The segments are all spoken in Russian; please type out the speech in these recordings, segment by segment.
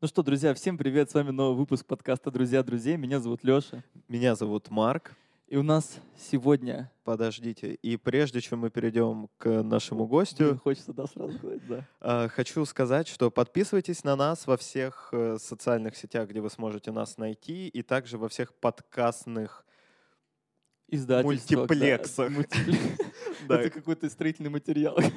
Ну что, друзья, всем привет! С вами новый выпуск подкаста «Друзья друзей». Меня зовут Леша. Меня зовут Марк. И у нас сегодня... Подождите. И прежде чем мы перейдем к нашему гостю... Блин, хочется, да, сразу сказать, да. э, Хочу сказать, что подписывайтесь на нас во всех э, социальных сетях, где вы сможете нас найти, и также во всех подкастных Издательство. Мультиплексах. да, мультипле- Да. Это какой-то строительный материал.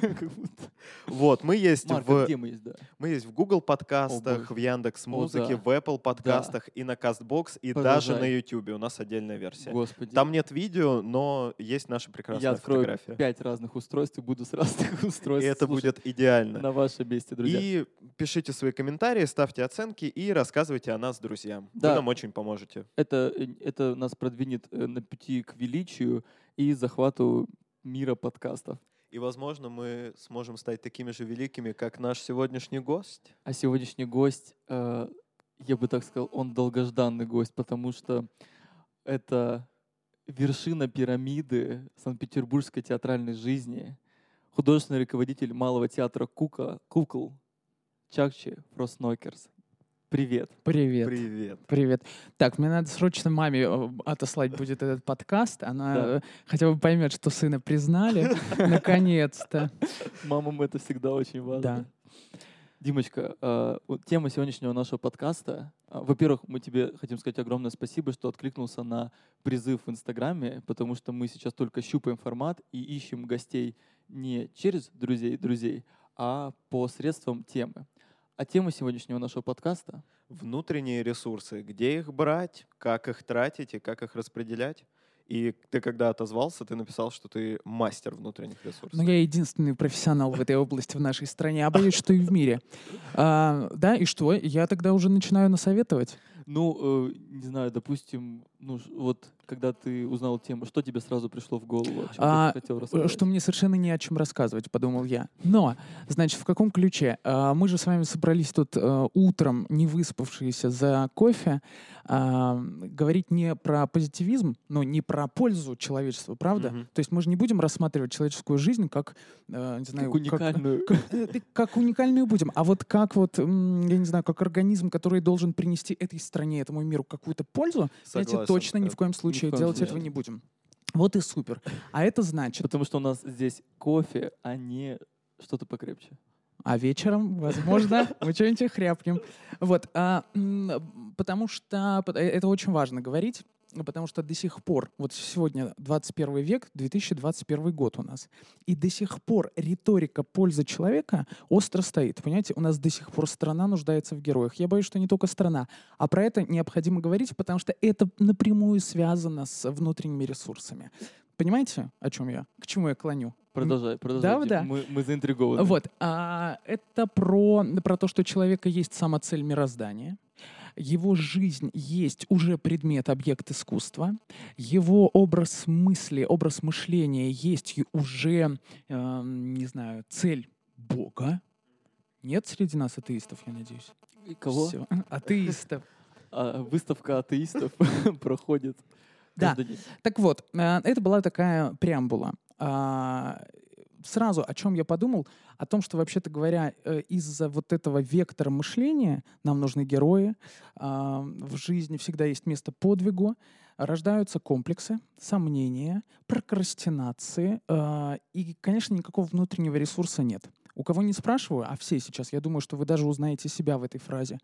Вот, мы есть Марк, а в где мы есть, да? мы есть в Google подкастах, в Яндекс Музыке, в Apple подкастах и на Castbox, и даже на YouTube. У нас отдельная версия. Господи. Там нет видео, но есть наша Я прекрасная открою фотография. пять разных устройств и буду с разных устройств И это будет идеально. на вашем месте, друзья. И пишите свои комментарии, ставьте оценки и рассказывайте о нас друзьям. Да. Вы нам очень поможете. Это, э, это нас продвинет э, на пути к величию и захвату мира подкастов. И, возможно, мы сможем стать такими же великими, как наш сегодняшний гость. А сегодняшний гость, э, я бы так сказал, он долгожданный гость, потому что это вершина пирамиды Санкт-Петербургской театральной жизни, художественный руководитель Малого театра Кука, Кукол Чакчи Фроснокерс. Привет. Привет. Привет. Привет. Так, мне надо срочно маме э, отослать будет этот подкаст. Она Да. э, хотя бы поймет, что сына признали. Наконец-то. Мамам это всегда очень важно. Да. Димочка, э, тема сегодняшнего нашего подкаста. Во-первых, мы тебе хотим сказать огромное спасибо, что откликнулся на призыв в Инстаграме, потому что мы сейчас только щупаем формат и ищем гостей не через друзей друзей, а по средствам темы. А тема сегодняшнего нашего подкаста Внутренние ресурсы. Где их брать, как их тратить и как их распределять. И ты, когда отозвался, ты написал, что ты мастер внутренних ресурсов. Но я единственный профессионал в этой области в нашей стране, а боюсь, что и в мире. А, да, и что? Я тогда уже начинаю насоветовать. Ну, э, не знаю, допустим, ну, вот когда ты узнал тему, что тебе сразу пришло в голову? О чем А, ты хотел Э, рассказать? Что мне совершенно не о чем рассказывать, подумал я. Но, значит, в каком ключе? А, Мы же с вами собрались тут э, утром, не выспавшиеся за кофе, а, говорить не про позитивизм, но не про пользу человечества, правда? Мгм. То есть мы же не будем рассматривать человеческую жизнь как, э, не знаю, Как уникальную. как, э, как уникальную будем, а вот как вот, я не знаю, как организм, который должен принести этой стране, этому миру какую-то пользу, знаете, Согласен, точно ни в коем случае коем делать случае. этого не будем. Вот и супер. А это значит, Потому что у нас здесь кофе, а не что-то покрепче. А вечером, возможно, мы что-нибудь хряпнем. Вот, а, потому что э, это очень важно говорить, потому что до сих пор, вот сегодня 21 век, 2021 год у нас, и до сих пор риторика пользы человека остро стоит. Понимаете, у нас до сих пор страна нуждается в героях. Я боюсь, что не только страна, а про это необходимо говорить, потому что это напрямую связано с внутренними ресурсами. Понимаете, о чем я? К чему я клоню? Продолжай, продолжай. Дим. да. Мы, мы заинтригованы. Вот, а, это про, про то, что у человека есть сама цель мироздания, его жизнь есть уже предмет, объект искусства, его образ мысли, образ мышления есть уже, эм, не знаю, цель Бога. Нет среди нас атеистов, я надеюсь. И Кого? Всё. Атеистов. А, выставка атеистов проходит Да. Так вот, э, это была такая преамбула. Сразу о чем я подумал? О том, что, вообще-то говоря, э, из-за вот этого вектора мышления нам нужны герои, в жизни всегда есть место подвигу, рождаются комплексы, сомнения, прокрастинации, а, и, конечно, никакого внутреннего ресурса нет. У кого не спрашиваю, а все сейчас, я думаю, что вы даже узнаете себя в этой фразе.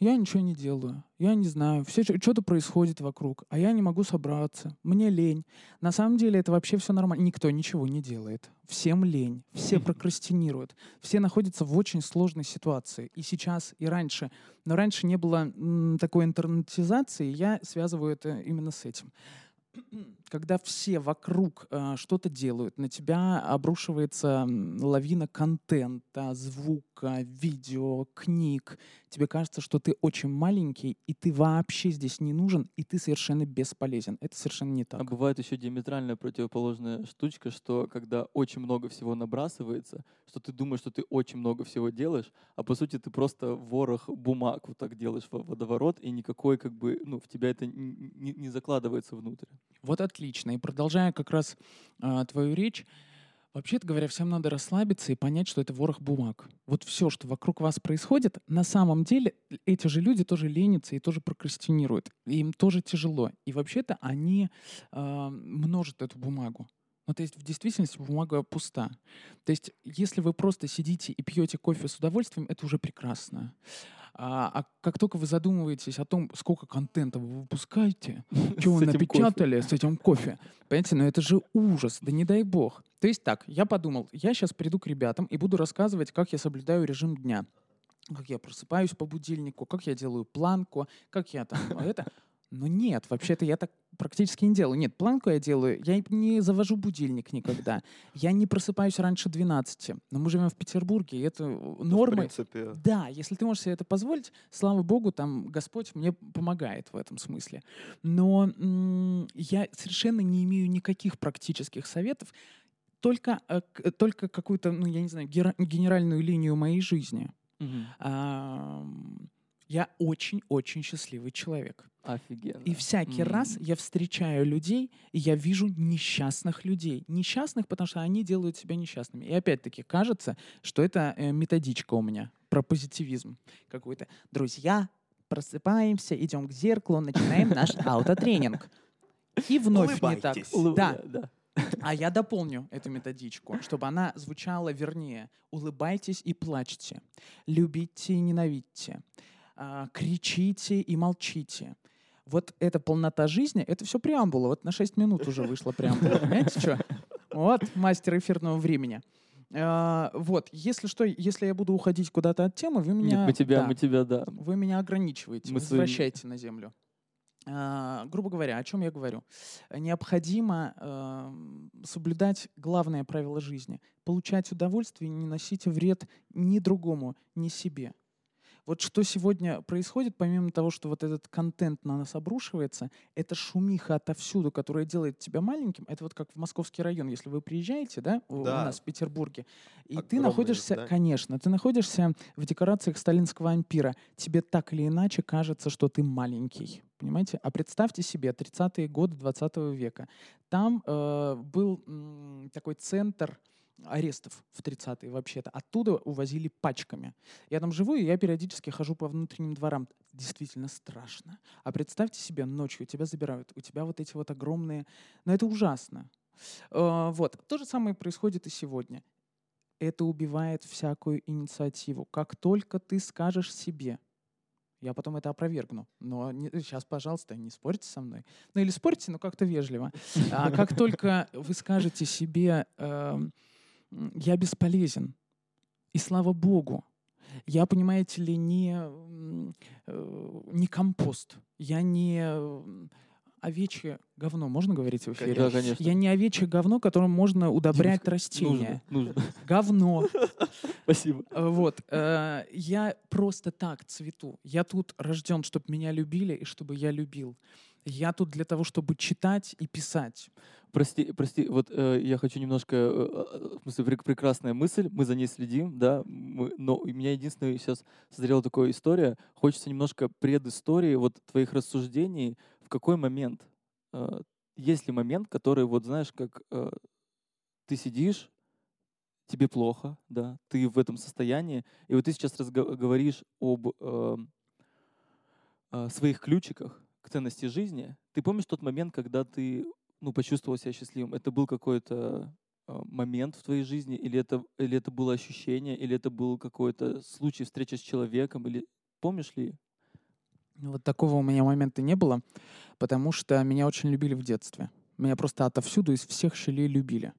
Я ничего не делаю, я не знаю, все что-то происходит вокруг, а я не могу собраться, мне лень. На самом деле это вообще все нормально. Никто ничего не делает. Всем лень, все прокрастинируют, все находятся в очень сложной ситуации. И сейчас, и раньше. Но раньше не было м, такой интернетизации, я связываю это именно с этим. Когда все вокруг э, что-то делают, на тебя обрушивается лавина контента, звука, видео, книг. Тебе кажется, что ты очень маленький, и ты вообще здесь не нужен, и ты совершенно бесполезен. Это совершенно не так. А бывает еще диаметрально противоположная штучка, что когда очень много всего набрасывается, что ты думаешь, что ты очень много всего делаешь, а по сути ты просто ворох бумаг вот так делаешь в водоворот, и никакой как бы, ну, в тебя это не, не закладывается внутрь. Вот отлично. И продолжая как раз а, твою речь, Вообще-то говоря, всем надо расслабиться и понять, что это ворох бумаг. Вот все, что вокруг вас происходит, на самом деле эти же люди тоже ленятся и тоже прокрастинируют. И им тоже тяжело. И вообще-то они э, множат эту бумагу. Ну, то есть в действительности бумага пуста. То есть если вы просто сидите и пьете кофе с удовольствием, это уже прекрасно. А, а как только вы задумываетесь о том, сколько контента вы выпускаете, что вы напечатали с этим кофе, понимаете, ну это же ужас, да не дай бог. То есть так, я подумал, я сейчас приду к ребятам и буду рассказывать, как я соблюдаю режим дня. Как я просыпаюсь по будильнику, как я делаю планку, как я там это. Но нет, вообще-то я так практически не делаю. Нет, планку я делаю, я не завожу будильник никогда. Я не просыпаюсь раньше 12. Но мы живем в Петербурге, и это В нормы. принципе, Да, если ты можешь себе это позволить, слава богу, там Господь мне помогает в этом смысле. Но м, я совершенно не имею никаких практических советов, только, э, только какую-то, ну, я не знаю, генеральную линию моей жизни. Мгм. Ам, Я очень-очень счастливый человек. Офигенно. И всякий раз М. я встречаю людей, и я вижу несчастных людей. Несчастных, потому что они делают себя несчастными. И опять-таки кажется, что это э, методичка у меня про позитивизм какой-то. Друзья, просыпаемся, идем к зеркалу, начинаем наш аутотренинг. И вновь не так. Да, да. а я дополню эту методичку, чтобы она звучала вернее. Улыбайтесь и плачьте. Любите и ненавидьте. А, кричите и молчите. Вот эта полнота жизни, это все преамбула. Вот на 6 минут уже вышла преамбула. Понимаете, что? Вот мастер эфирного времени. А, вот, если что, если я буду уходить куда-то от темы, вы меня... Нет, мы тебя, да, мы тебя, да. вы меня ограничиваете, Мы своим- возвращаете на землю. А, грубо говоря, о чем я говорю? Необходимо эм, соблюдать главное правило жизни. Получать удовольствие и не носить вред ни другому, ни себе. Вот что сегодня происходит, помимо того, что вот этот контент на нас обрушивается, это шумиха отовсюду, которая делает тебя маленьким. Это вот как в московский район, если вы приезжаете, да, у- у Да. нас в Петербурге, и ты Огромные находишься, здания. конечно, ты находишься в декорациях сталинского ампира. Тебе так или иначе кажется, что ты маленький. Понимаете? А представьте себе 30-е годы 20 века. Там э, был м, такой центр арестов в 30-е вообще-то. Оттуда увозили пачками. Я там живу, и я периодически хожу по внутренним дворам. Действительно страшно. А представьте себе, ночью тебя забирают. У тебя вот эти вот огромные... Но это ужасно. Э, вот. То же самое происходит и сегодня. Это убивает всякую инициативу. Как только ты скажешь себе, я потом это опровергну. Но сейчас, пожалуйста, не спорьте со мной. Ну или спорьте, но как-то вежливо. А как только вы скажете себе, м, я бесполезен, и слава богу, я, понимаете ли, не, э, не компост, я не овечье говно, можно говорить в эфире? Да, конечно. Я не овечье говно, которым можно удобрять Нужно, растения. нужно. Говно. Спасибо. Э, Вот. э, Я просто так цвету. Я тут рожден, чтобы меня любили и чтобы я любил. Я тут для того, чтобы читать и писать. Прости, прости, вот э, я хочу немножко, э, в смысле, прек- прекрасная мысль, мы за ней следим, да, мы, но у меня единственное сейчас созрела такая история, хочется немножко предыстории вот твоих рассуждений, в какой момент, э, есть ли момент, который, вот знаешь, как э, ты сидишь, тебе плохо, да, ты в этом состоянии, и вот ты сейчас говоришь об э, э, своих ключиках к ценности жизни. Ты помнишь тот момент, когда ты ну, почувствовал себя счастливым? Это был какой-то э, момент в твоей жизни, или это, или это было ощущение, или это был какой-то случай встречи с человеком, или помнишь ли? Ну, Вот такого у меня момента не было, потому что меня очень любили в детстве. Меня просто отовсюду из всех щелей любили.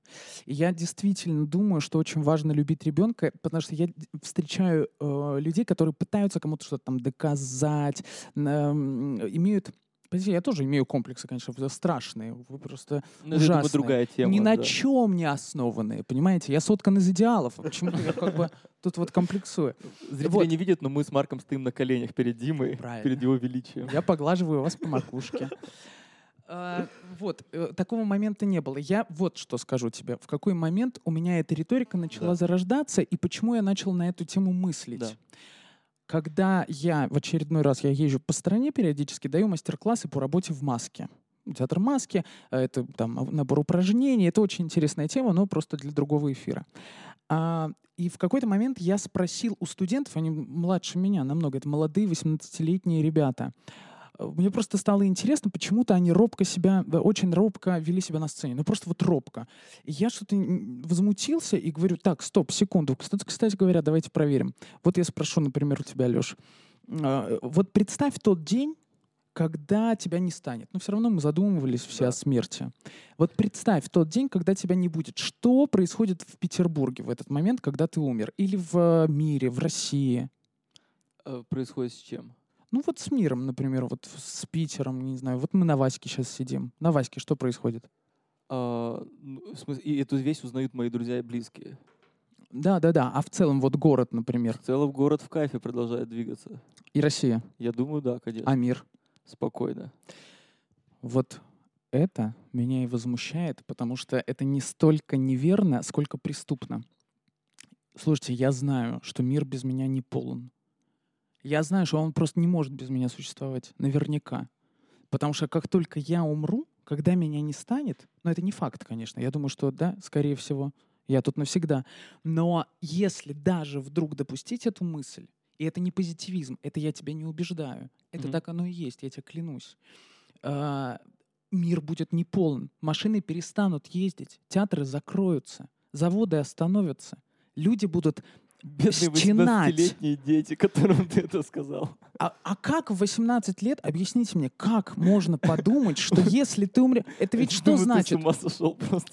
И я действительно думаю, что очень важно любить ребенка, потому что я встречаю э, людей, которые пытаются кому-то что-то там доказать, м, имеют... Подождите, я тоже имею комплексы, конечно, вы страшные. Вы просто Ну, это, я думаю, Ужасные. другая тема. ни на да. чем не основанные, понимаете? Я соткан из идеалов. а Почему я как бы тут вот комплексую? Зрители Вот. не видят, но мы с Марком стоим на коленях перед Димой, Правильно. перед его величием. Я поглаживаю вас по макушке. А, Вот, э, такого момента не было. Я вот что скажу тебе. В какой момент у меня эта риторика начала Да. зарождаться, и почему я начал на эту тему мыслить. Да. Когда я в очередной раз, я езжу по стране периодически, даю мастер-классы по работе в маске. театр маски, э, это там набор упражнений, это очень интересная тема, но просто для другого эфира. А, и в какой-то момент я спросил у студентов, они младше меня намного, это молодые 18-летние ребята, мне просто стало интересно, почему-то они робко себя, очень робко вели себя на сцене. Ну, просто вот робко. И я что-то возмутился и говорю, так, стоп, секунду. Кстати, говоря, давайте проверим. Вот я спрошу, например, у тебя, Леш. А, вот представь тот день, когда тебя не станет. Но все равно мы задумывались все да. о смерти. Вот представь тот день, когда тебя не будет. Что происходит в Петербурге в этот момент, когда ты умер? Или в мире, в России? Э, происходит с чем? Ну вот с миром, например, вот с Питером, не знаю. Вот мы на Ваське сейчас сидим. На Ваське что происходит? А, ну, в смысле, и эту вещь узнают мои друзья и близкие. Да, да, да. А в целом вот город, например. В целом город в кайфе продолжает двигаться. И Россия. Я думаю, да, конечно. А мир? Спокойно. Вот это меня и возмущает, потому что это не столько неверно, сколько преступно. Слушайте, я знаю, что мир без меня не полон. Я знаю, что он просто не может без меня существовать. Наверняка. Потому что как только я умру, когда меня не станет, но это не факт, конечно, я думаю, что да, скорее всего, я тут навсегда. Но если даже вдруг допустить эту мысль, и это не позитивизм, это я тебя не убеждаю, это mm-hmm. так оно и есть, я тебе клянусь. А, мир будет неполн, машины перестанут ездить, театры закроются, заводы остановятся, люди будут Бедные 18-летние дети, которым ты это сказал. А, а как в 18 лет, объясните мне, как можно подумать, что если ты умрешь... Это ведь что значит?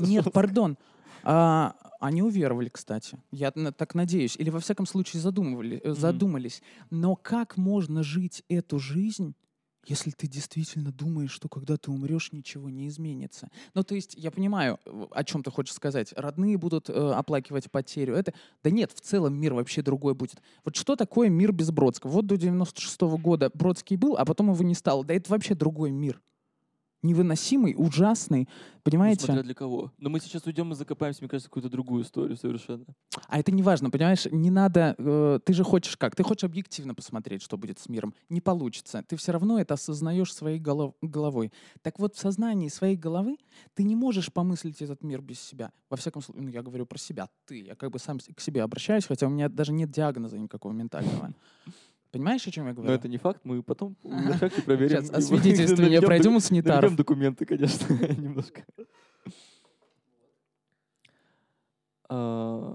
Нет, пардон. А, они уверовали, кстати. Я так надеюсь. Или, во всяком случае, задумывали, mm-hmm. задумались. Но как можно жить эту жизнь если ты действительно думаешь, что когда ты умрешь, ничего не изменится. Ну, то есть, я понимаю, о чем ты хочешь сказать. Родные будут э, оплакивать потерю. Это... Да нет, в целом мир вообще другой будет. Вот что такое мир без Бродского? Вот до 96 -го года Бродский был, а потом его не стало. Да это вообще другой мир невыносимый, ужасный, понимаете? Смотря для кого. Но мы сейчас уйдем и закопаемся, мне кажется, какую-то другую историю совершенно. А это не важно, понимаешь? Не надо... Э, ты же хочешь как? Ты хочешь объективно посмотреть, что будет с миром. Не получится. Ты все равно это осознаешь своей голов, головой. Так вот, в сознании своей головы ты не можешь помыслить этот мир без себя. Во всяком случае, ну, я говорю про себя. Ты. Я как бы сам к себе обращаюсь, хотя у меня даже нет диагноза никакого ментального. Понимаешь, о чем я говорю? Но это не факт, мы потом на шахте проверим. Сейчас освидетельствование пройдем у санитаров. документы, конечно, немножко. А,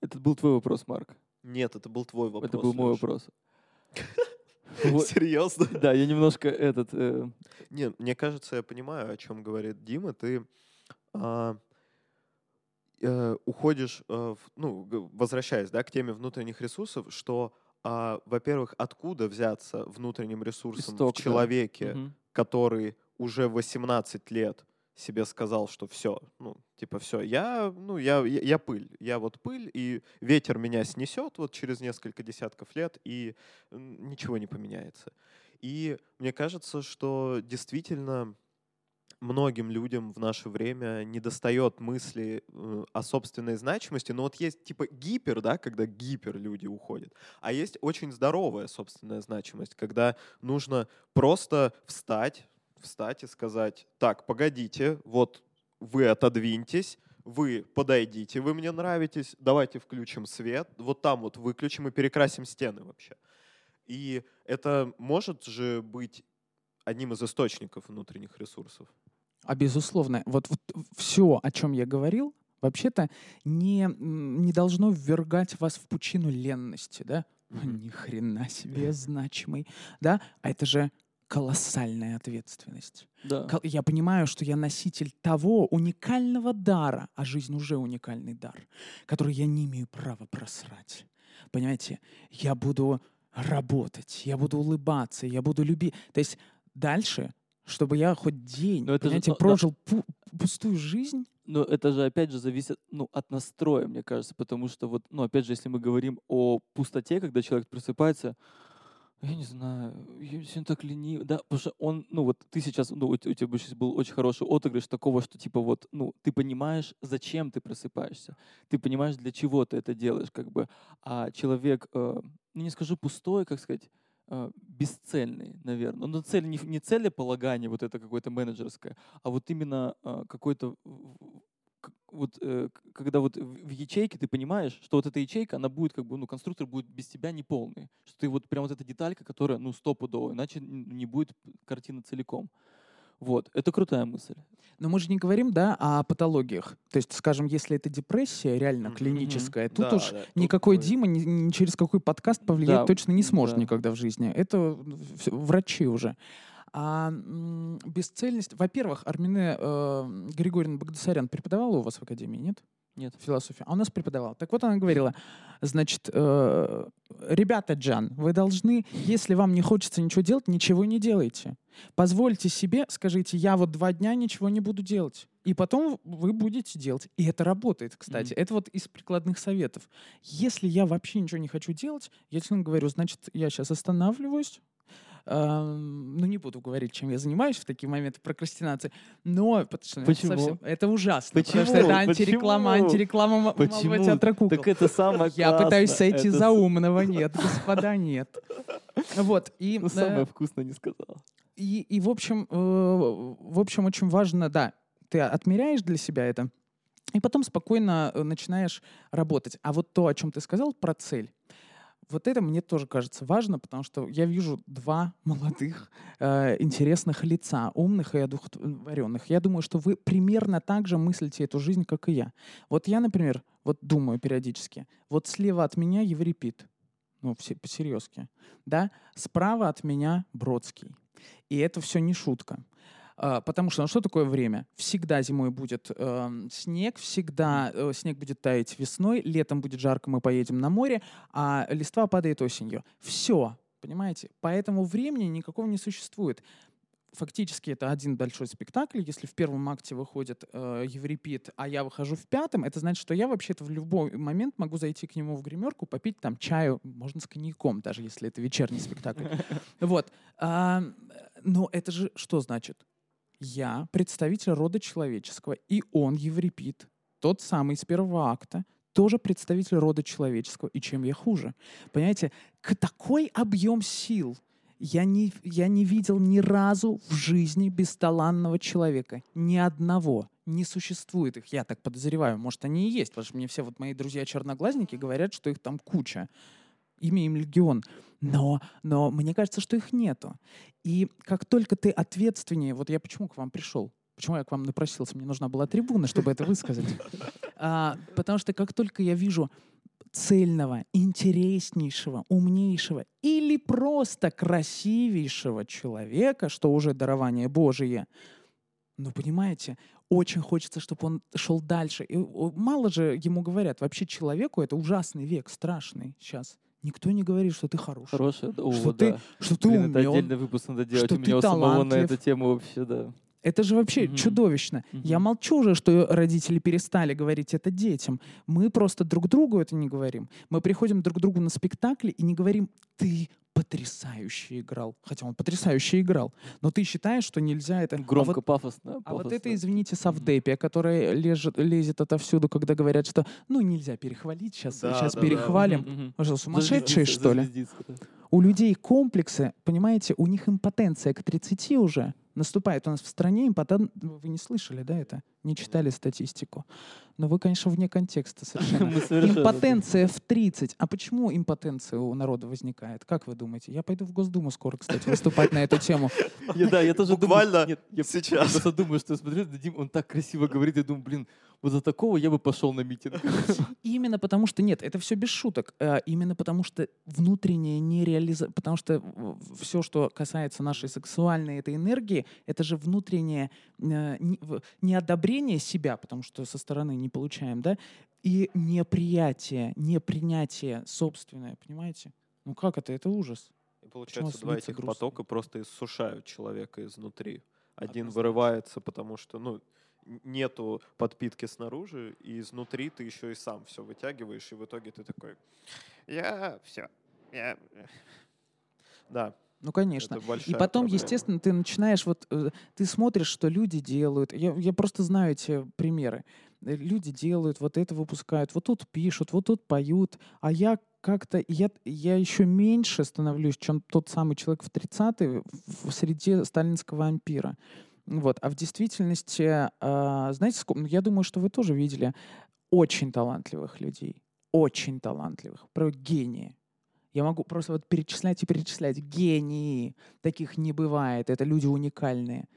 это был твой вопрос, Марк. Нет, это был твой вопрос. Это был мой вопрос. Серьезно? Да, я немножко этот... Э, Нет, мне кажется, я понимаю, о чем говорит Дима. Ты а, э, уходишь, э, ну, возвращаясь да, к теме внутренних ресурсов, что а, во-первых, откуда взяться внутренним ресурсом Исток, в человеке, да. который уже 18 лет себе сказал, что все, ну, типа, все, я, ну, я, я, я пыль, я вот пыль, и ветер меня снесет вот через несколько десятков лет, и ничего не поменяется. И мне кажется, что действительно многим людям в наше время не достает мысли э, о собственной значимости, но вот есть типа гипер, да, когда гипер люди уходят, а есть очень здоровая собственная значимость, когда нужно просто встать, встать и сказать, так, погодите, вот вы отодвиньтесь, вы подойдите, вы мне нравитесь, давайте включим свет, вот там вот выключим и перекрасим стены вообще. И это может же быть одним из источников внутренних ресурсов. А безусловно, вот, вот все, о чем я говорил, вообще-то не, не должно ввергать вас в пучину ленности, да? Mm-hmm. Ни хрена себе значимый, да? А это же колоссальная ответственность. Да. Я понимаю, что я носитель того уникального дара, а жизнь уже уникальный дар, который я не имею права просрать. Понимаете, я буду работать, я буду улыбаться, я буду любить. То есть дальше чтобы я хоть день, Но это же, прожил да. пустую жизнь. Но это же, опять же, зависит ну, от настроя, мне кажется, потому что вот, ну, опять же, если мы говорим о пустоте, когда человек просыпается, я не знаю, я сегодня так ленив, да, потому что он, ну вот ты сейчас, ну у, тебя бы сейчас был очень хороший отыгрыш такого, что типа вот, ну ты понимаешь, зачем ты просыпаешься, ты понимаешь, для чего ты это делаешь, как бы, а человек, э, ну не скажу пустой, как сказать, бесцельный, наверное. Но цель не, не целеполагание вот это какое-то менеджерское, а вот именно э, какой-то вот э, когда вот в ячейке ты понимаешь, что вот эта ячейка, она будет как бы, ну, конструктор будет без тебя неполный. Что ты вот прям вот эта деталька, которая, ну, стопудово, иначе не будет картина целиком. Вот, это крутая мысль. Но мы же не говорим, да, о патологиях. То есть, скажем, если это депрессия реально mm-hmm. клиническая, тут да, уж да, никакой тут Дима ни, ни через какой подкаст повлиять да, точно не сможет да. никогда в жизни. Это врачи уже. А бесцельность... Во-первых, Армине э, Григорьевна Багдасарян преподавала у вас в академии, нет? Нет. Философию. А у нас преподавала. Так вот она говорила, значит, э, ребята, Джан, вы должны, если вам не хочется ничего делать, ничего не делайте. Позвольте себе, скажите, я вот два дня ничего не буду делать. И потом вы будете делать. И это работает, кстати. Mm-hmm. Это вот из прикладных советов. Если я вообще ничего не хочу делать, я тебе говорю, значит, я сейчас останавливаюсь, ну, не буду говорить, чем я занимаюсь в такие моменты прокрастинации, но потому Почему? Это, совсем, это ужасно, Почему? потому что это антиреклама, Почему? антиреклама Почему? театра кукол. Так это самое Я пытаюсь сойти это... за умного, нет, господа, нет. Вот, и... Ну, самое э, вкусное не сказал. И, и в общем, э, в общем, очень важно, да, ты отмеряешь для себя это, и потом спокойно э, начинаешь работать. А вот то, о чем ты сказал, про цель. Вот это мне тоже кажется важно, потому что я вижу два молодых, э, интересных лица, умных и одухотворенных. Я думаю, что вы примерно так же мыслите эту жизнь, как и я. Вот я, например, вот думаю периодически, вот слева от меня Еврипид, ну, все по-серьезки, да, справа от меня Бродский. И это все не шутка. А, потому что ну, что такое время? Всегда зимой будет э, снег, всегда э, снег будет таять весной, летом будет жарко, мы поедем на море, а листва падает осенью. Все, понимаете? Поэтому времени никакого не существует. Фактически это один большой спектакль. Если в первом акте выходит э, Еврипид, а я выхожу в пятом, это значит, что я вообще-то в любой момент могу зайти к нему в гримерку, попить там чаю, можно с коньяком, даже если это вечерний спектакль. Вот. Но это же что значит? Я представитель рода человеческого, и он, Еврипид, тот самый из первого акта, тоже представитель рода человеческого. И чем я хуже? Понимаете, к такой объем сил я не, я не видел ни разу в жизни бесталанного человека. Ни одного. Не существует их, я так подозреваю. Может, они и есть, потому что мне все вот мои друзья-черноглазники говорят, что их там куча имя им легион. Но, но мне кажется, что их нету. И как только ты ответственнее, вот я почему к вам пришел? Почему я к вам напросился? Мне нужна была трибуна, чтобы это высказать. А, потому что как только я вижу цельного, интереснейшего, умнейшего или просто красивейшего человека, что уже дарование Божие, ну, понимаете, очень хочется, чтобы он шел дальше. И мало же ему говорят, вообще человеку это ужасный век, страшный сейчас. Никто не говорит, что ты хороший. Хороший, что, ты, да. что ты Блин, умен. это отдельный выпуск надо делать. Что У меня у самого на эту тему вообще, да. Это же вообще угу. чудовищно. Угу. Я молчу уже, что родители перестали говорить это детям. Мы просто друг другу это не говорим. Мы приходим друг к другу на спектакли и не говорим «ты потрясающе играл». Хотя он потрясающе играл. Но ты считаешь, что нельзя это... Громко, а вот, пафосно, А вот это, извините, совдепия, которая лежит, лезет отовсюду, когда говорят, что ну нельзя перехвалить, сейчас, да, сейчас да, перехвалим. Да. Что, сумасшедшие, что ли? У людей комплексы, понимаете, у них импотенция к 30 уже наступает у нас в стране импотент... Вы не слышали, да, это? Не читали статистику. Но вы, конечно, вне контекста совершенно. Импотенция в 30. А почему импотенция у народа возникает? Как вы думаете? Я пойду в Госдуму скоро, кстати, выступать на эту тему. Да, я тоже Буквально сейчас. Я просто думаю, что смотрю, Дим, он так красиво говорит, я думаю, блин, вот за такого я бы пошел на митинг. Именно потому что, нет, это все без шуток. А именно потому что внутренняя нереализация, потому что все, что касается нашей сексуальной этой энергии, это же внутреннее э, неодобрение себя, потому что со стороны не получаем, да, и неприятие, непринятие собственное, понимаете? Ну как это? Это ужас. И получается, два этих грустно? потока просто иссушают человека изнутри. Один вырывается, потому что, ну, нету подпитки снаружи, и изнутри ты еще и сам все вытягиваешь, и в итоге ты такой, я все, я... Да, ну, конечно. И потом, проблема. естественно, ты начинаешь, вот, э, ты смотришь, что люди делают. Я, я просто знаю эти примеры. Э, люди делают, вот это выпускают, вот тут пишут, вот тут поют, а я как-то я, я еще меньше становлюсь, чем тот самый человек в 30-е в среде сталинского ампира. Вот. А в действительности, э, знаете, я думаю, что вы тоже видели очень талантливых людей. Очень талантливых. Про гении. Я могу просто вот перечислять и перечислять. Гении. Таких не бывает. Это люди уникальные.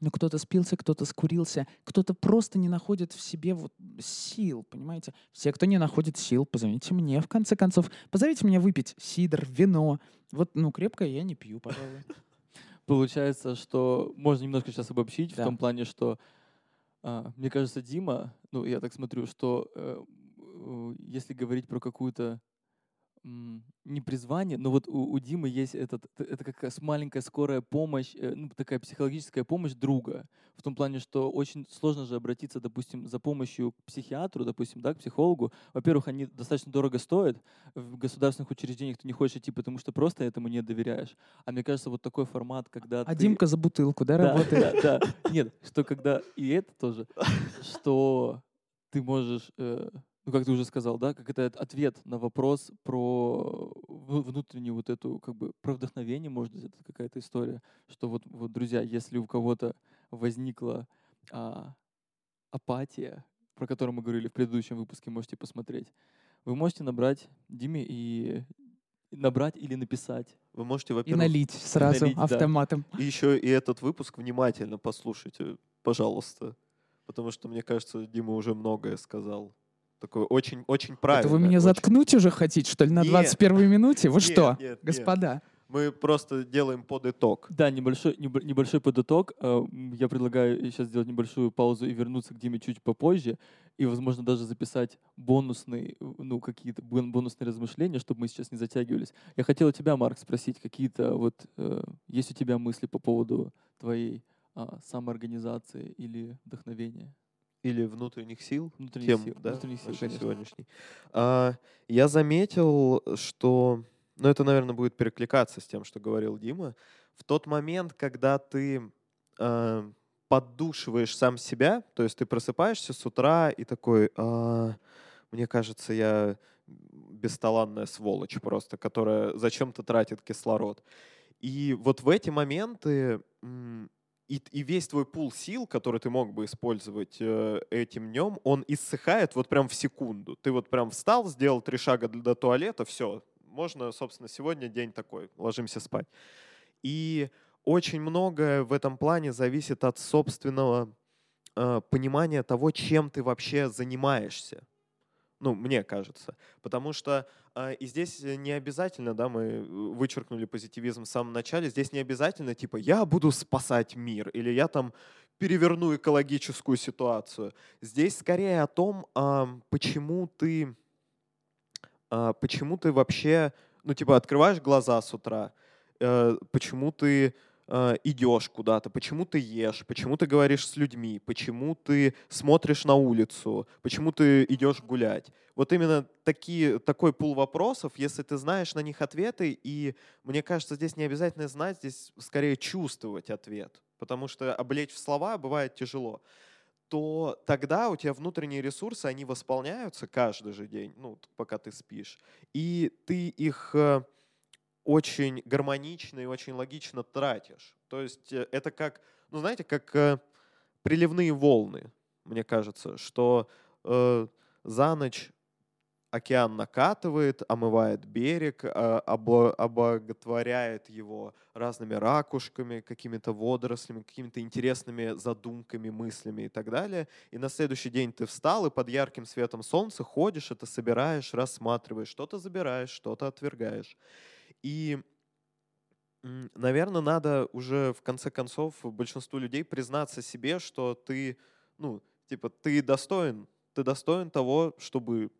Но кто-то спился, кто-то скурился, кто-то просто не находит в себе вот сил, понимаете? Все, кто не находит сил, позвоните мне, в конце концов. Позовите меня выпить сидр, вино. Вот, ну, крепкое я не пью, пожалуй. Получается, что можно немножко сейчас обобщить Да. в том плане, что а, мне кажется, Дима, ну, я так смотрю, что э, э, если говорить про какую-то не призвание, но вот у, у Димы есть этот, это как маленькая скорая помощь, э, ну, такая психологическая помощь друга. В том плане, что очень сложно же обратиться, допустим, за помощью к психиатру, допустим, да, к психологу. Во-первых, они достаточно дорого стоят. В государственных учреждениях ты не хочешь идти, потому что просто этому не доверяешь. А мне кажется, вот такой формат, когда А ты- Димка за бутылку, да, да, работает? да, да. Нет, что когда и это тоже, что ты можешь, э, ну как ты уже сказал, да, как это ответ на вопрос про внутреннюю вот эту как бы про вдохновение, может быть, это какая-то история, что вот, вот друзья, если у кого-то возникла а, апатия, про которую мы говорили в предыдущем выпуске, можете посмотреть, вы можете набрать Диме и набрать или написать. Вы можете, И во-первых, налить сразу налить, да. автоматом. и еще и этот выпуск внимательно послушайте, пожалуйста. Потому что, мне кажется, Дима уже многое сказал. Такое очень, очень правильно. Это вы меня очень. заткнуть уже хотите, что ли, на Нет. 21 минуте? Вы Нет, что, нет, нет. господа? Мы просто делаем под итог. Да, небольшой, небо- небольшой подыток. Э, м, Я предлагаю сейчас сделать небольшую паузу и вернуться к Диме чуть попозже. И, возможно, даже записать бонусные, э, ну, какие-то бон- бонусные размышления, чтобы мы сейчас не затягивались. Я хотел у тебя, Марк, спросить, какие-то вот, э, есть у тебя мысли по поводу твоей а, самоорганизации или вдохновения? Или внутренних сил. Внутренних тем, сил. да, Внутренних сил, конечно. сегодняшней. А, я заметил, что, ну это, наверное, будет перекликаться с тем, что говорил Дима. В тот момент, когда ты а, поддушиваешь сам себя, то есть ты просыпаешься с утра и такой, «А, мне кажется, я бесталанная сволочь просто, которая зачем-то тратит кислород. И вот в эти моменты и, и весь твой пул сил, который ты мог бы использовать э, этим днем, он иссыхает вот прям в секунду. Ты вот прям встал, сделал три шага до туалета, все, можно, собственно, сегодня день такой, ложимся спать. И очень многое в этом плане зависит от собственного э, понимания того, чем ты вообще занимаешься. Ну, мне кажется. Потому что а, и здесь э, не обязательно, да, мы э, вычеркнули позитивизм в самом начале, здесь не обязательно, типа, я буду спасать мир, или я там переверну экологическую ситуацию. Здесь скорее о том, а, почему ты, а, почему ты вообще, ну, типа, открываешь глаза с утра, э, почему ты э, идешь куда-то, почему ты ешь, почему ты говоришь с людьми, почему ты смотришь на улицу, почему ты идешь гулять. Вот именно такие, такой пул вопросов, если ты знаешь на них ответы, и мне кажется, здесь не обязательно знать, здесь скорее чувствовать ответ, потому что облечь в слова бывает тяжело то тогда у тебя внутренние ресурсы, они восполняются каждый же день, ну, пока ты спишь, и ты их э, очень гармонично и очень логично тратишь. То есть э, это как, ну, знаете, как э, приливные волны, мне кажется, что э, за ночь океан накатывает, омывает берег, а, обо- обоготворяет его разными ракушками, какими-то водорослями, какими-то интересными задумками, мыслями и так далее. И на следующий день ты встал и под ярким светом солнца ходишь, это собираешь, рассматриваешь, что-то забираешь, что-то отвергаешь. И, наверное, надо уже в конце концов большинству людей признаться себе, что ты, ну, типа, ты достоин, ты достоин того, чтобы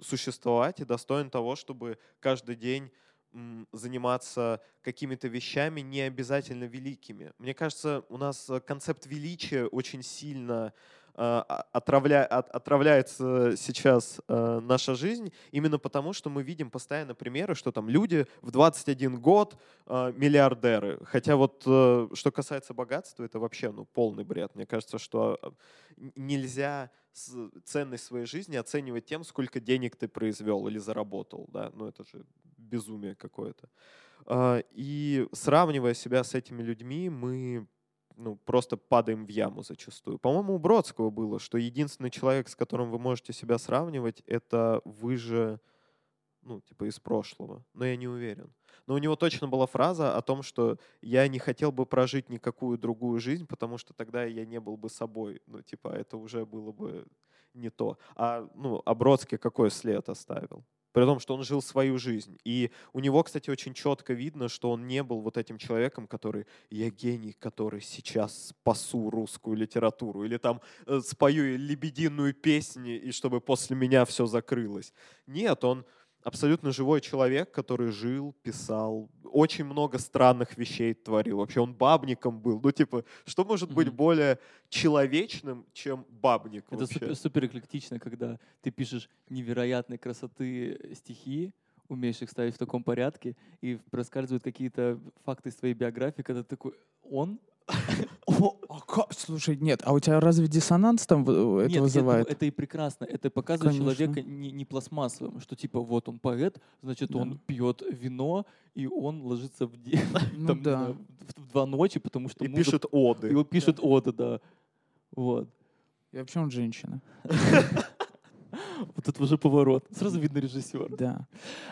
существовать и достоин того, чтобы каждый день заниматься какими-то вещами, не обязательно великими. Мне кажется, у нас э, концепт величия очень сильно отравля, от- отравляется сейчас э, наша жизнь именно потому, что мы видим постоянно примеры, что там люди в 21 год э, миллиардеры. Хотя вот э, что касается богатства, это вообще ну, полный бред. Мне кажется, что нельзя ценность своей жизни оценивать тем, сколько денег ты произвел или заработал. Да? Ну это же безумие какое-то. А, И сравнивая себя с этими людьми, мы ну, просто падаем в яму зачастую. По-моему, у Бродского было, что единственный человек, с которым вы можете себя сравнивать, это вы же, ну, типа из прошлого. Но я не уверен. Но у него точно была фраза о том, что я не хотел бы прожить никакую другую жизнь, потому что тогда я не был бы собой. Ну, типа, это уже было бы не то. А, ну, а Бродский какой след оставил? При том, что он жил свою жизнь. И у него, кстати, очень четко видно, что он не был вот этим человеком, который «я гений, который сейчас спасу русскую литературу» или там э, спою лебединую песню, и чтобы после меня все закрылось. Нет, он абсолютно живой человек, который жил, писал, очень много странных вещей творил. Вообще он бабником был. Ну, типа, что может быть Мгм. более человечным, чем бабник Это вообще? супер, супер эклектично, когда ты пишешь невероятной красоты стихи, умеешь их ставить в таком порядке, и проскальзывают какие-то факты из твоей биографии, когда ты такой, он? О, а ка- Слушай, нет, а у тебя разве диссонанс там в- это Нет, вызывает? Это, это и прекрасно. Это показывает Конечно. человека не, не пластмассовым, что типа вот он поэт, значит Да. он пьет вино, и он ложится в, де- Ну там, да. знаю, в, в два ночи, потому что И муза- пишет оды. и он пишет оды, да. Вот. И вообще он женщина. Вот это уже поворот. Сразу видно режиссер. Да.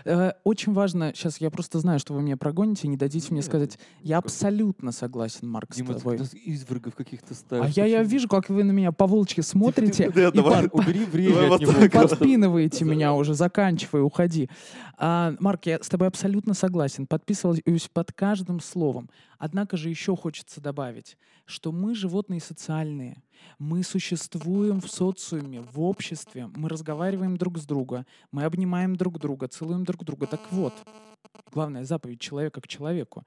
Э, Очень важно, сейчас я просто знаю, что вы меня прогоните, не дадите мне Нет, сказать. Я абсолютно согласен, Марк, с Дима, тобой. нас извергов каких-то А ставишь. я, я Почему? вижу, как вы на меня по волчьи смотрите Да, давай. Убери время от него. подпинываете меня уже, заканчивай, уходи. А, Марк, я с тобой абсолютно согласен, подписываюсь под каждым словом. Однако же еще хочется добавить, что мы животные социальные. Мы существуем в социуме, в обществе, мы разговариваем друг с другом, мы обнимаем друг друга, целуем друг друга. Так вот, главная заповедь человека к человеку.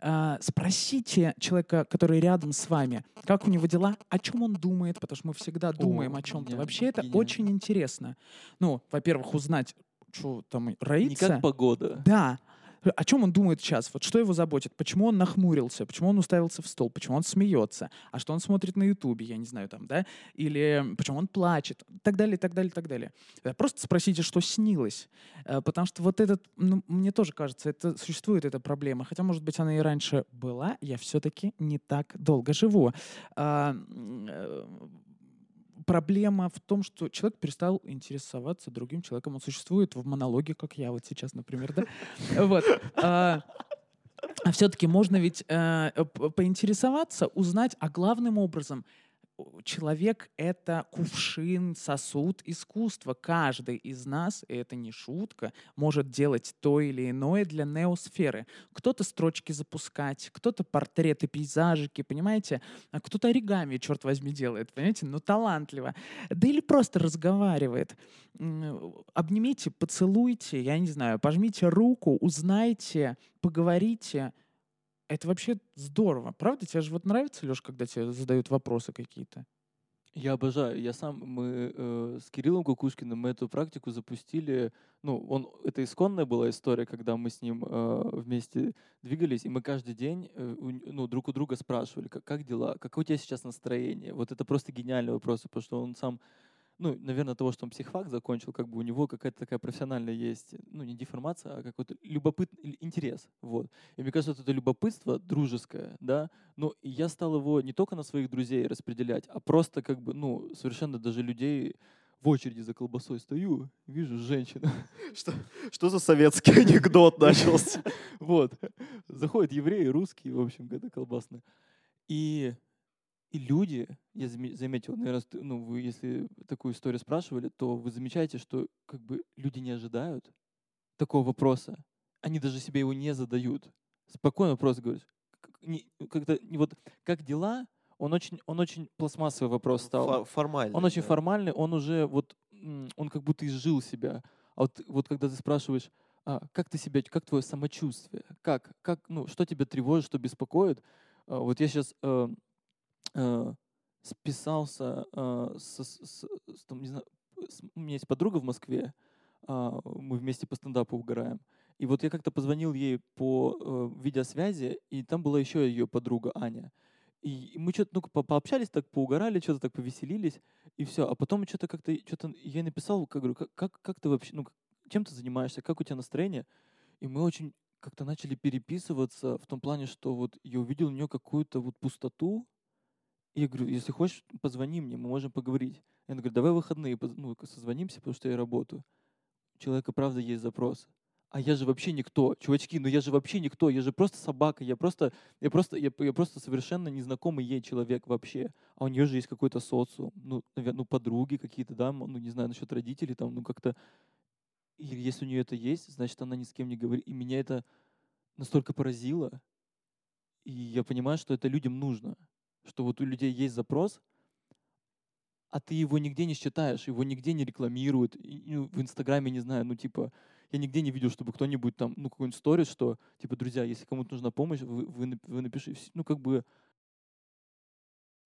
А, спросите человека, который рядом с вами, как у него дела, о чем он думает, потому что мы всегда думаем о чем-то. гениально, Вообще это гениально. очень интересно. Ну, во-первых, узнать, что там Не роится. как погода. Да. О чем он думает сейчас? Вот что его заботит? Почему он нахмурился? Почему он уставился в стол? Почему он смеется? А что он смотрит на Ютубе? Я не знаю там, да? Или почему он плачет? И так далее, и так далее, и так далее. Э, Просто спросите, что снилось. Э, Потому что вот этот, ну, мне тоже кажется, это существует эта проблема. Хотя, может быть, она и раньше была. Я все-таки не так долго живу. Проблема в том, что человек перестал интересоваться другим человеком. Он существует в монологе, как я вот сейчас, например, да? Вот. А а все-таки можно ведь э, поинтересоваться, узнать, а главным образом человек — это кувшин, сосуд искусства. Каждый из нас, и это не шутка, может делать то или иное для неосферы. Кто-то строчки запускать, кто-то портреты, пейзажики, понимаете? А кто-то оригами, черт возьми, делает, понимаете? Ну, талантливо. Да или просто разговаривает. Обнимите, поцелуйте, я не знаю, пожмите руку, узнайте, поговорите. Это вообще здорово. Правда? Тебе же вот нравится, Леш, когда тебе задают вопросы какие-то? Я обожаю. Я сам, мы э, с Кириллом Кукушкиным мы эту практику запустили. Ну, он, это исконная была история, когда мы с ним э, вместе двигались, и мы каждый день э, у ну, друг у друга спрашивали, как, как дела, какое у тебя сейчас настроение. Вот это просто гениальный вопрос, потому что он сам, ну, наверное, того, что он психфак закончил, как бы у него какая-то такая профессиональная есть, ну, не деформация, а какой-то любопытный интерес, вот. И мне кажется, вот это любопытство дружеское, да, ну, и я стал его не только на своих друзей распределять, а просто как бы, ну, совершенно даже людей в очереди за колбасой стою, вижу женщину, Что, что за советский анекдот начался? вот, заходят евреи, русские, в общем, это колбасная. И, и люди, я заме- заметил, наверное, ну, вы, если такую историю спрашивали, то вы замечаете, что как бы люди не ожидают такого вопроса. Они даже себе его не задают. Спокойно вопрос говоришь. Как-то вот как дела? Он очень, он очень пластмассовый вопрос стал. Фо- Формально. Он очень да. формальный, он уже вот, он как будто изжил себя. А вот, вот когда ты спрашиваешь, а, как ты себя, как твое самочувствие, как, как, ну, что тебя тревожит, что беспокоит, а, вот я сейчас списался э, с, с, с, там, не знаю, с, у меня есть подруга в Москве, э, мы вместе по стендапу угораем. И вот я как-то позвонил ей по э, видеосвязи, и там была еще ее подруга Аня. И мы что-то ну, по пообщались, так поугорали, что-то так повеселились, и все. А потом что-то как-то, что-то я написал, как, говорю, как, как, как ты вообще, ну, чем ты занимаешься, как у тебя настроение? И мы очень как-то начали переписываться в том плане, что вот я увидел у нее какую-то вот пустоту, я говорю, если хочешь, позвони мне, мы можем поговорить. Я говорю, давай выходные, ну, созвонимся, потому что я работаю. У человека, правда, есть запрос а я же вообще никто, чувачки, ну я же вообще никто, я же просто собака, я просто, я просто, я, я просто совершенно незнакомый ей человек вообще, а у нее же есть какой-то социум, ну, наверное, ну подруги какие-то, да, ну не знаю насчет родителей, там, ну как-то, и если у нее это есть, значит она ни с кем не говорит, и меня это настолько поразило, и я понимаю, что это людям нужно, что вот у людей есть запрос, а ты его нигде не считаешь, его нигде не рекламируют, ну, в Инстаграме, не знаю, ну типа, я нигде не видел, чтобы кто-нибудь там, ну, какой-нибудь сторис, что, типа, друзья, если кому-то нужна помощь, вы, вы, вы напишите, ну, как бы...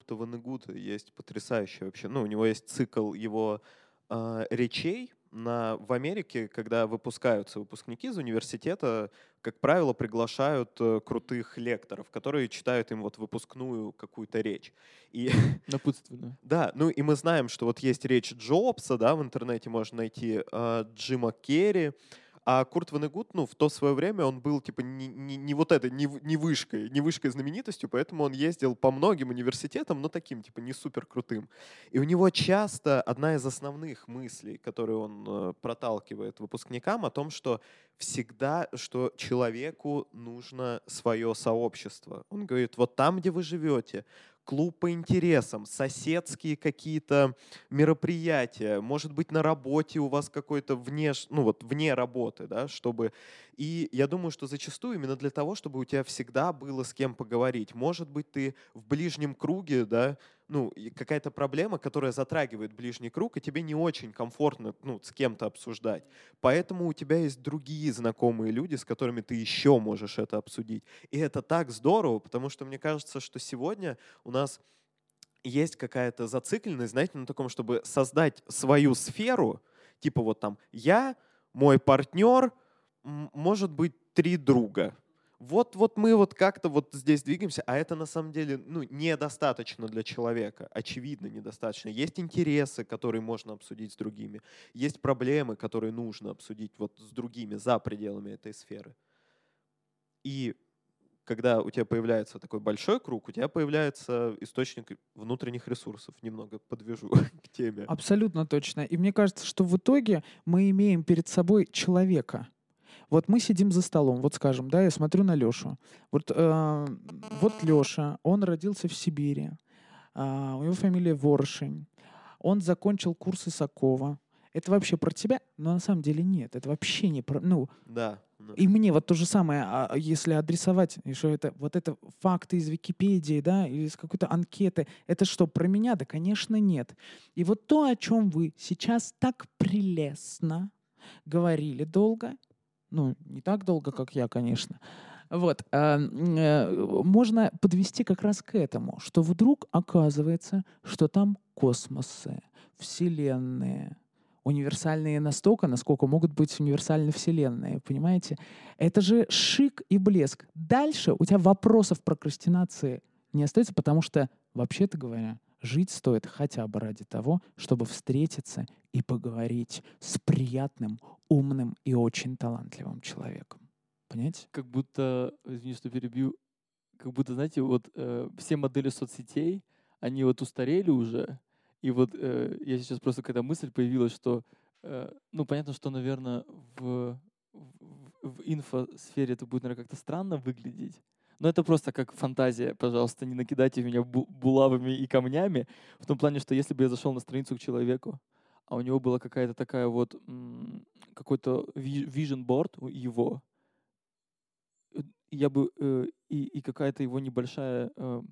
У Ванегута есть потрясающий вообще, ну, у него есть цикл его э, речей, на, в Америке, когда выпускаются выпускники из университета, как правило, приглашают э, крутых лекторов, которые читают им вот выпускную какую-то речь. И, Напутственно. да, ну и мы знаем, что вот есть речь Джобса, да, в интернете можно найти э, Джима Керри, а Курт Ванегут, ну, в то свое время он был, типа, не, не, не вот этой, не, не вышкой, не вышкой знаменитостью, поэтому он ездил по многим университетам, но таким, типа, не супер крутым. И у него часто одна из основных мыслей, которую он э, проталкивает выпускникам, о том, что всегда, что человеку нужно свое сообщество. Он говорит, вот там, где вы живете, клуб по интересам, соседские какие-то мероприятия, может быть, на работе у вас какой-то вне, ну вот вне работы, да, чтобы... И я думаю, что зачастую именно для того, чтобы у тебя всегда было с кем поговорить. Может быть, ты в ближнем круге, да, ну, какая-то проблема, которая затрагивает ближний круг, и тебе не очень комфортно ну, с кем-то обсуждать. Поэтому у тебя есть другие знакомые люди, с которыми ты еще можешь это обсудить. И это так здорово, потому что мне кажется, что сегодня у нас есть какая-то зацикленность, знаете, на таком, чтобы создать свою сферу, типа вот там я, мой партнер, может быть, три друга вот, вот мы вот как-то вот здесь двигаемся, а это на самом деле ну, недостаточно для человека, очевидно недостаточно. Есть интересы, которые можно обсудить с другими, есть проблемы, которые нужно обсудить вот с другими за пределами этой сферы. И когда у тебя появляется такой большой круг, у тебя появляется источник внутренних ресурсов. Немного подвяжу к теме. Абсолютно точно. И мне кажется, что в итоге мы имеем перед собой человека, вот мы сидим за столом, вот скажем, да, я смотрю на Лешу. Вот, э, вот Леша, он родился в Сибири, э, у него фамилия Ворошень, он закончил курсы Сокова. Это вообще про тебя? Но на самом деле нет, это вообще не про... Ну, да. И мне вот то же самое, а, а если адресовать, что это, вот это факты из Википедии, да, или из какой-то анкеты, это что, про меня? Да, конечно, нет. И вот то, о чем вы сейчас так прелестно говорили долго, ну, не так долго, как я, конечно. Вот. А, э, можно подвести как раз к этому, что вдруг оказывается, что там космосы, вселенные, универсальные настолько, насколько могут быть универсальны вселенные, понимаете? Это же шик и блеск. Дальше у тебя вопросов прокрастинации не остается, потому что, вообще-то говоря, жить стоит хотя бы ради того, чтобы встретиться и поговорить с приятным, умным и очень талантливым человеком. Понимаете? Как будто, извини, что перебью, как будто, знаете, вот э, все модели соцсетей, они вот устарели уже, и вот э, я сейчас просто, когда мысль появилась, что, э, ну, понятно, что, наверное, в, в, в инфосфере это будет, наверное, как-то странно выглядеть, но это просто как фантазия, пожалуйста, не накидайте меня булавами и камнями, в том плане, что если бы я зашел на страницу к человеку, а у него была какая-то такая вот, какой-то vision board его, э, я бы, э, и, и какая-то его небольшая, э,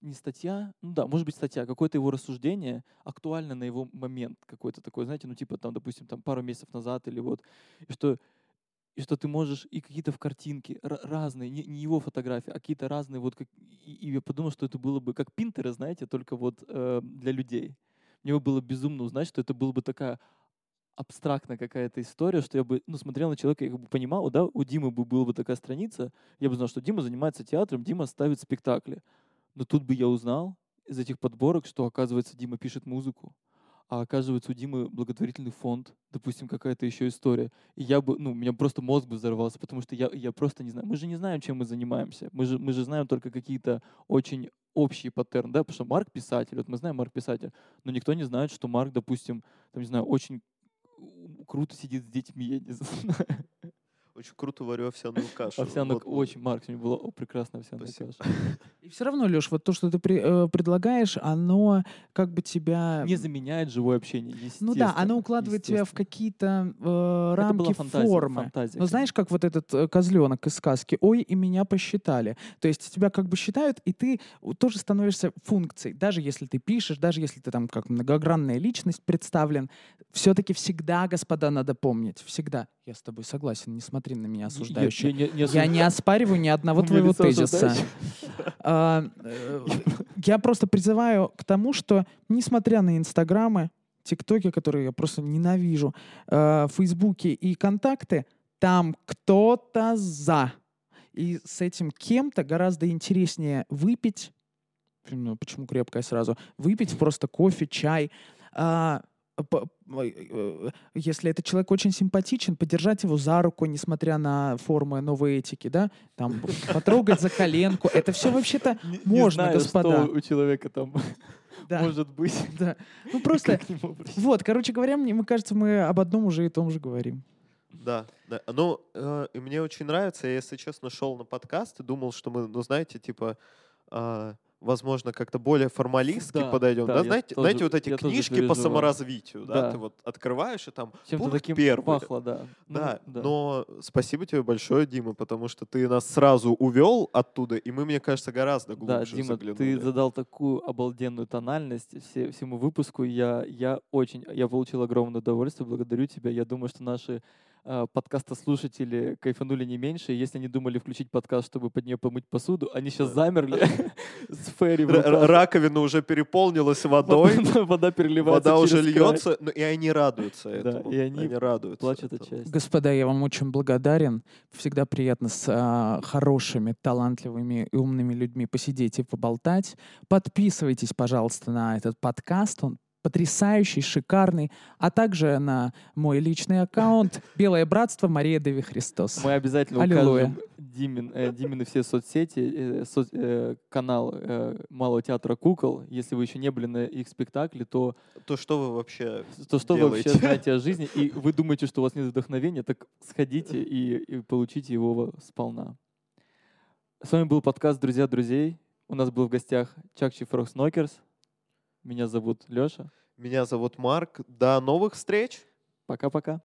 не статья, ну да, может быть статья, какое-то его рассуждение актуально на его момент какой-то такой, знаете, ну типа там, допустим, там пару месяцев назад или вот, и что и что ты можешь и какие-то в картинке ра- разные, не, не его фотографии, а какие-то разные, вот как, и, и я подумал, что это было бы как Пинтеры, знаете, только вот э, для людей. Мне бы было безумно узнать, что это была бы такая абстрактная какая-то история, что я бы, ну, смотрел на человека, я бы понимал, да, у Димы бы была бы такая страница, я бы знал, что Дима занимается театром, Дима ставит спектакли. Но тут бы я узнал из этих подборок, что, оказывается, Дима пишет музыку, а оказывается, у Димы благотворительный фонд, допустим, какая-то еще история. И я бы, ну, у меня просто мозг бы взорвался, потому что я, я просто не знаю. Мы же не знаем, чем мы занимаемся. Мы же, мы же знаем только какие-то очень общие паттерны, да, потому что Марк писатель, вот мы знаем Марк писатель, но никто не знает, что Марк, допустим, там, не знаю, очень круто сидит с детьми, я не знаю. Очень круто варю овсяную кашу. Овсяная, Вот, очень, Марк, сегодня была о, прекрасная овсяная Спасибо. каша. И все равно, Леш, вот то, что ты при- э, предлагаешь, оно как бы тебя... Не заменяет живое общение, Ну да, оно укладывает тебя в какие-то э, Это была рамки фантазия, формы. фантазия, Ну, знаешь, как вот этот козленок из сказки «Ой, и меня посчитали». То есть тебя как бы считают, и ты тоже становишься функцией. Даже если ты пишешь, даже если ты там как многогранная личность представлен, все-таки всегда, господа, надо помнить. Всегда. Я с тобой согласен, не смотри на меня Я- осуждающе. Я, не- не Я не оспариваю ни одного твоего тезиса. А, э, Я просто призываю к тому, что, несмотря на инстаграмы, тиктоки, которые я просто ненавижу, э, фейсбуки и контакты, там кто-то за. И с этим кем-то гораздо интереснее выпить, ну, почему крепкое сразу, выпить просто кофе, чай, а, э, если этот человек очень симпатичен, подержать его за руку, несмотря на формы новой этики, да, там потрогать за коленку, это все вообще-то Не- не можно, знаю, господа. что у человека там да, может быть. да. Ну просто, вот, короче говоря, мне, мне кажется, мы об одном уже и том же говорим. Да, да. Ну, э, и мне очень нравится, я, если честно, шел на подкаст и думал, что мы, ну, знаете, типа, а, возможно, как-то более формалистски Да, подойдем. да, Да, знаете, тоже- знаете, вот эти книжки по саморазвитию, да? Да. ты вот открываешь и там Чем-то пункт таким первый. пахло, да. Ну, Да, но спасибо тебе большое, Дима, потому что ты нас сразу увел оттуда, и мы, мне кажется, гораздо глубже Да, Дима, заглянули. ты задал такую обалденную тональность все, всему выпуску. Я, я очень, я получил огромное удовольствие, благодарю тебя. Я думаю, что наши э, подкастослушатели кайфанули не меньше. Если они думали включить подкаст, чтобы под нее помыть посуду, они сейчас замерли с ферри. Раковина уже переполнилась водой, Вода- переливается вода уже льется, ну, и они радуются этому. и они радуются. Плачут счастья. Господа, я вам очень благодарен. Всегда приятно с а, хорошими, талантливыми и умными людьми посидеть и поболтать. Подписывайтесь, пожалуйста, на этот подкаст. Он потрясающий, шикарный. А также на мой личный аккаунт «Белое братство Мария Деви Христос». Мы обязательно Аллилуйя. укажем Димин, э, Димины все соцсети, э, со- э, канал э, Малого театра кукол. Если вы еще не были на их спектакле, то, То что вы вообще то что вы делаете? вообще знаете о жизни? И вы думаете, что у вас нет вдохновения, так сходите и, и получите его сполна. С вами был подкаст «Друзья друзей». У нас был в гостях Чакчи Фрог Снокерс. Меня зовут Леша. Меня зовут Марк. До новых встреч! Пока-пока.